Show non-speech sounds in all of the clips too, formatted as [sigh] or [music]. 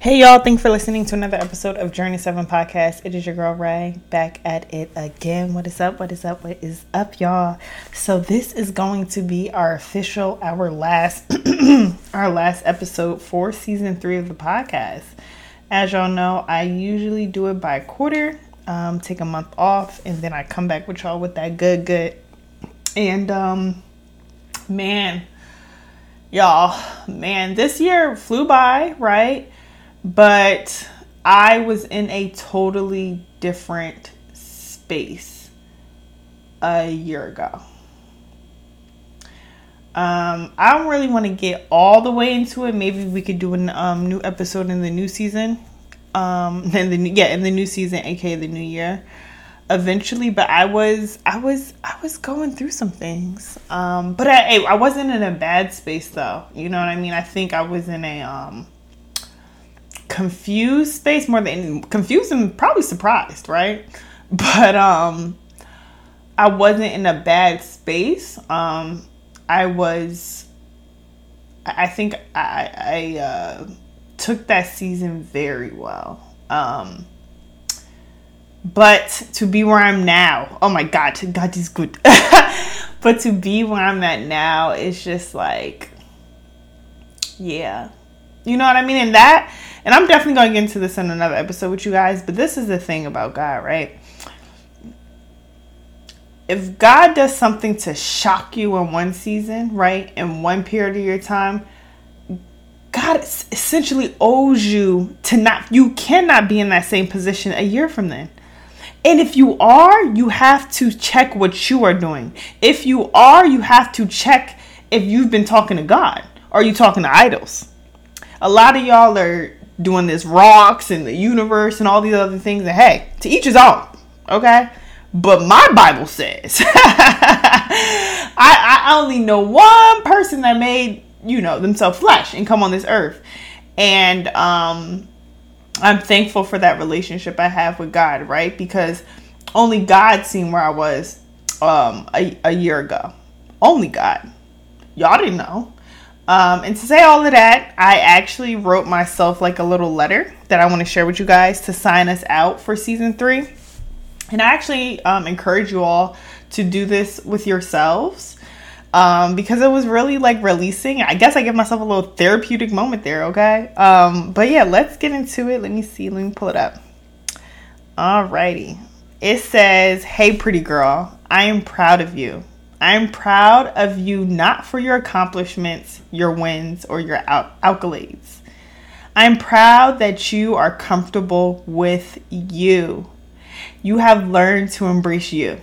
Hey y'all, thanks for listening to another episode of Journey 7 Podcast. It is your girl Ray back at it again. What is up? What is up? What is up, y'all? So this is going to be our official, our last [clears throat] our last episode for season three of the podcast. As y'all know, I usually do it by quarter, um, take a month off, and then I come back with y'all with that good good. And um man, y'all, man, this year flew by, right? But I was in a totally different space a year ago. Um, I don't really want to get all the way into it. Maybe we could do a um, new episode in the new season. Um, [laughs] in the yeah, in the new season, aka the new year, eventually. But I was, I was, I was going through some things. Um, but I, I wasn't in a bad space though. You know what I mean? I think I was in a um confused space more than confused and probably surprised, right? [laughs] But um I wasn't in a bad space. Um I was I think I I uh took that season very well. Um but to be where I'm now, oh my god, God is good. [laughs] but to be where I'm at now, it's just like, yeah, you know what I mean? And that and I'm definitely going to get into this in another episode with you guys, but this is the thing about God, right? If God does something to shock you in one season, right, in one period of your time, God essentially owes you to not, you cannot be in that same position a year from then. And if you are, you have to check what you are doing. If you are, you have to check if you've been talking to God. Or are you talking to idols? A lot of y'all are doing this rocks and the universe and all these other things. And hey, to each his own, okay? But my Bible says [laughs] I, I only know one person that made, you know, themselves flesh and come on this earth. And um I'm thankful for that relationship I have with God, right? Because only God seen where I was um a, a year ago. Only God. Y'all didn't know. Um, and to say all of that, I actually wrote myself like a little letter that I want to share with you guys to sign us out for season three. And I actually um, encourage you all to do this with yourselves um, because it was really like releasing. I guess I give myself a little therapeutic moment there, okay? Um, but yeah, let's get into it. Let me see. Let me pull it up. Alrighty. It says, Hey, pretty girl, I am proud of you. I'm proud of you not for your accomplishments, your wins, or your accolades. I'm proud that you are comfortable with you. You have learned to embrace you.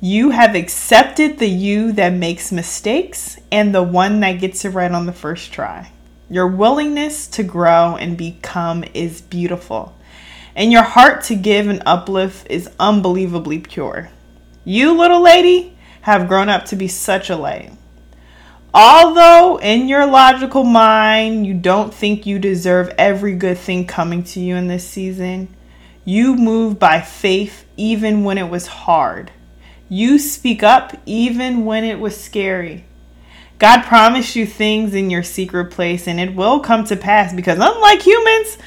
You have accepted the you that makes mistakes and the one that gets it right on the first try. Your willingness to grow and become is beautiful, and your heart to give and uplift is unbelievably pure. You, little lady, have grown up to be such a light. Although in your logical mind you don't think you deserve every good thing coming to you in this season, you move by faith even when it was hard. You speak up even when it was scary. God promised you things in your secret place and it will come to pass because unlike humans,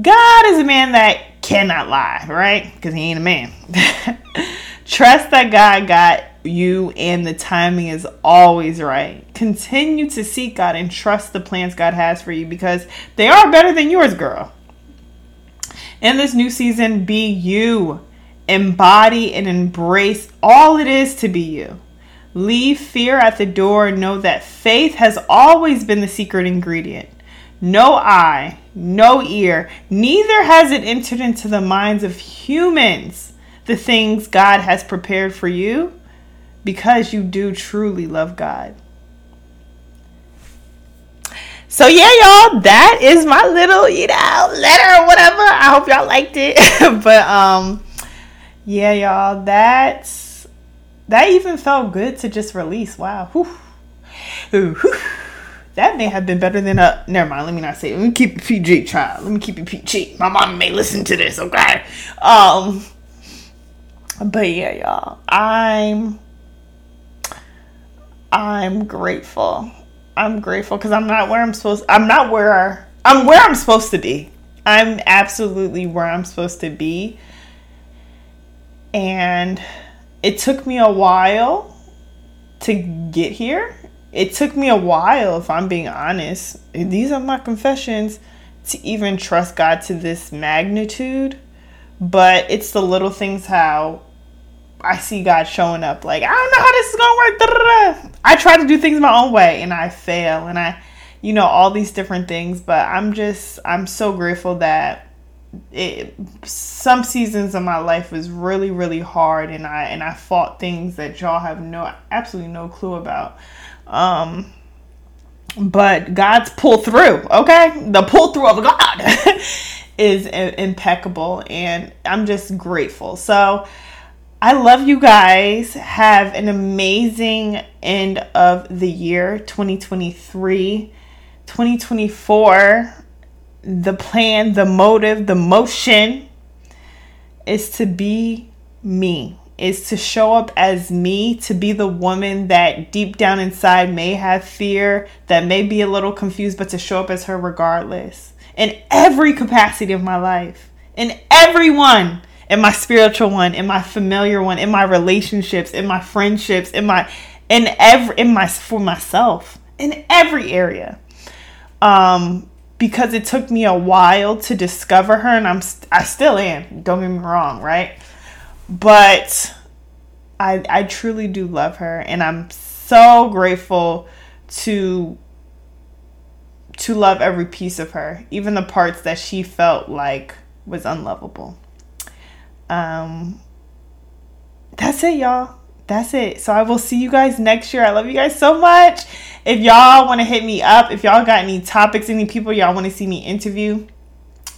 God is a man that cannot lie, right? Because he ain't a man. [laughs] Trust that God got you and the timing is always right. Continue to seek God and trust the plans God has for you because they are better than yours, girl. In this new season, be you. Embody and embrace all it is to be you. Leave fear at the door and know that faith has always been the secret ingredient. No eye, no ear, neither has it entered into the minds of humans the things God has prepared for you because you do truly love God. So yeah, y'all, that is my little, you know, letter or whatever. I hope y'all liked it. [laughs] but um yeah, y'all, that's that even felt good to just release. Wow. Whew. Ooh, whew. That may have been better than a. Never mind. Let me not say. It. Let me keep it PG, child. Let me keep it PG. My mom may listen to this. Okay. Um. But yeah, y'all. I'm. I'm grateful. I'm grateful because I'm not where I'm supposed. I'm not where I'm where I'm supposed to be. I'm absolutely where I'm supposed to be. And it took me a while to get here. It took me a while, if I'm being honest. These are my confessions to even trust God to this magnitude. But it's the little things how I see God showing up. Like, I don't know how this is to work. I try to do things my own way and I fail. And I, you know, all these different things. But I'm just, I'm so grateful that it, some seasons of my life was really really hard and I and I fought things that y'all have no absolutely no clue about um but God's pull through okay the pull through of God [laughs] is impeccable and I'm just grateful so I love you guys. Have an amazing end of the year 2023 2024 the plan, the motive, the motion is to be me, is to show up as me, to be the woman that deep down inside may have fear, that may be a little confused, but to show up as her regardless. In every capacity of my life, in every one, in my spiritual one, in my familiar one, in my relationships, in my friendships, in my in every in my for myself, in every area. Um because it took me a while to discover her and I'm I still am. Don't get me wrong, right? But I I truly do love her and I'm so grateful to to love every piece of her, even the parts that she felt like was unlovable. Um that's it, y'all that's it. So I will see you guys next year. I love you guys so much. If y'all want to hit me up, if y'all got any topics, any people y'all want to see me interview,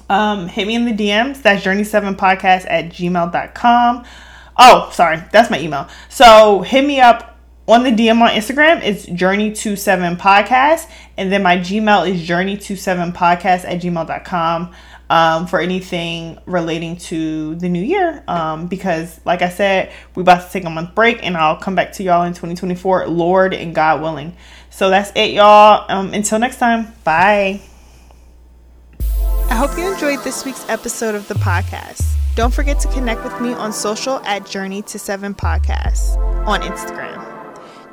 um, hit me in the DMs. That's journey7podcast at gmail.com. Oh, sorry, that's my email. So hit me up on the DM on Instagram. It's journeytosevenpodcast. And then my Gmail is journeytosevenpodcast at gmail.com um, for anything relating to the new year. Um, because, like I said, we're about to take a month break and I'll come back to y'all in 2024, Lord and God willing. So that's it, y'all. Um, until next time, bye. I hope you enjoyed this week's episode of the podcast. Don't forget to connect with me on social at Journey to Seven Podcasts on Instagram.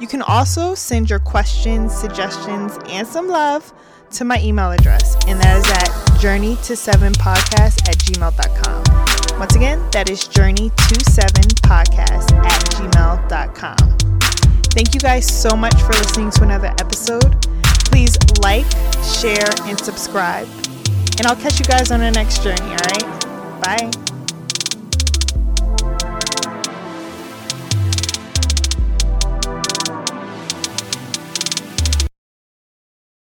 You can also send your questions, suggestions, and some love to my email address, and that is at journey to seven podcast at gmail.com. Once again, that is journey to seven podcast at gmail.com. Thank you guys so much for listening to another episode. Please like, share, and subscribe. And I'll catch you guys on the next journey, all right? Bye.